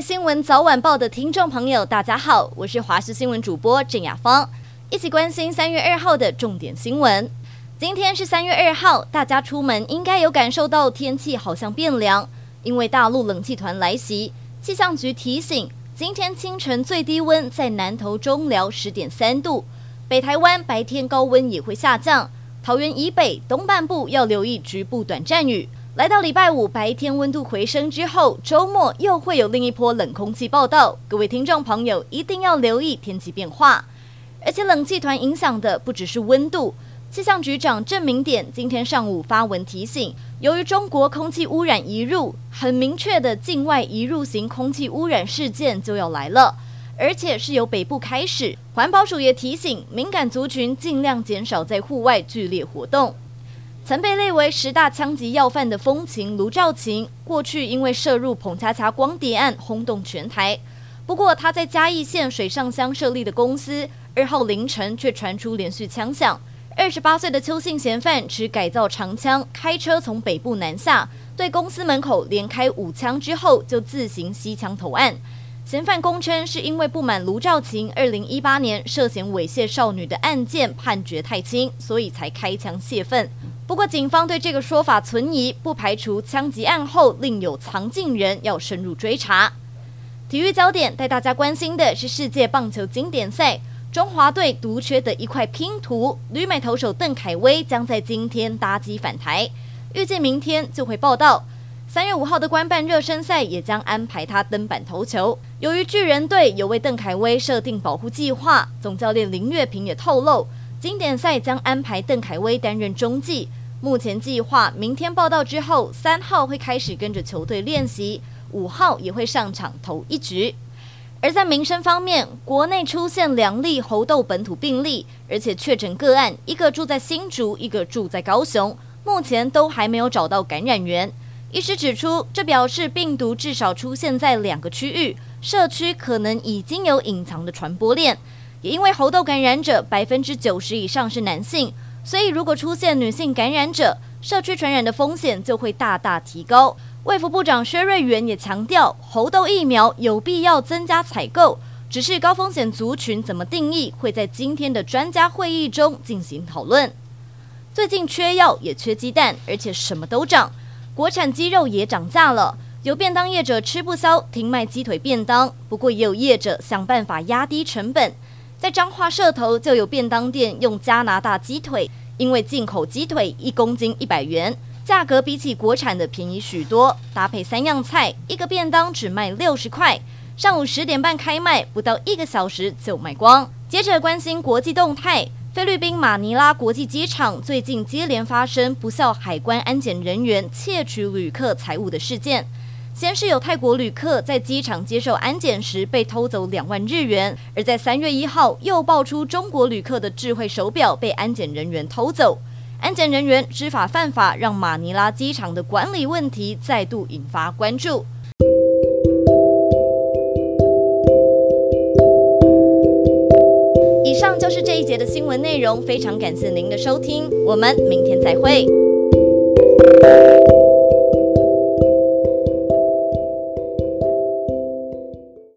新闻早晚报的听众朋友，大家好，我是华视新闻主播郑雅芳，一起关心三月二号的重点新闻。今天是三月二号，大家出门应该有感受到天气好像变凉，因为大陆冷气团来袭。气象局提醒，今天清晨最低温在南投中寮十点三度，北台湾白天高温也会下降，桃园以北东半部要留意局部短暂雨。来到礼拜五，白天温度回升之后，周末又会有另一波冷空气报道。各位听众朋友一定要留意天气变化，而且冷气团影响的不只是温度。气象局长郑明典今天上午发文提醒，由于中国空气污染移入，很明确的境外移入型空气污染事件就要来了，而且是由北部开始。环保署也提醒敏感族群尽量减少在户外剧烈活动。曾被列为十大枪击要犯的风情卢兆琴，过去因为涉入捧恰恰光碟案轰动全台。不过他在嘉义县水上乡设立的公司，二号凌晨却传出连续枪响。二十八岁的邱姓嫌犯持改造长枪，开车从北部南下，对公司门口连开五枪之后，就自行吸枪投案。嫌犯供称是因为不满卢兆琴二零一八年涉嫌猥亵少女的案件判决太轻，所以才开枪泄愤。不过警方对这个说法存疑，不排除枪击案后另有藏镜人，要深入追查。体育焦点带大家关心的是世界棒球经典赛，中华队独缺的一块拼图，旅美投手邓凯威将在今天搭机返台，预计明天就会报道。三月五号的官办热身赛也将安排他登板投球。由于巨人队有为邓凯威设定保护计划，总教练林岳平也透露，经典赛将安排邓凯威担任中继。目前计划明天报道之后，三号会开始跟着球队练习，五号也会上场投一局。而在民生方面，国内出现两例猴痘本土病例，而且确诊个案一个住在新竹，一个住在高雄，目前都还没有找到感染源。医师指出，这表示病毒至少出现在两个区域，社区可能已经有隐藏的传播链。也因为猴痘感染者百分之九十以上是男性，所以如果出现女性感染者，社区传染的风险就会大大提高。卫福部长薛瑞元也强调，猴痘疫苗有必要增加采购，只是高风险族群怎么定义，会在今天的专家会议中进行讨论。最近缺药也缺鸡蛋，而且什么都涨。国产鸡肉也涨价了，有便当业者吃不消，停卖鸡腿便当。不过也有业者想办法压低成本，在彰化社头就有便当店用加拿大鸡腿，因为进口鸡腿一公斤一百元，价格比起国产的便宜许多，搭配三样菜，一个便当只卖六十块。上午十点半开卖，不到一个小时就卖光。接着关心国际动态。菲律宾马尼拉国际机场最近接连发生不肖海关安检人员窃取旅客财物的事件。先是有泰国旅客在机场接受安检时被偷走两万日元，而在三月一号又爆出中国旅客的智慧手表被安检人员偷走。安检人员知法犯法，让马尼拉机场的管理问题再度引发关注。以上就是这一节的新闻内容，非常感谢您的收听，我们明天再会。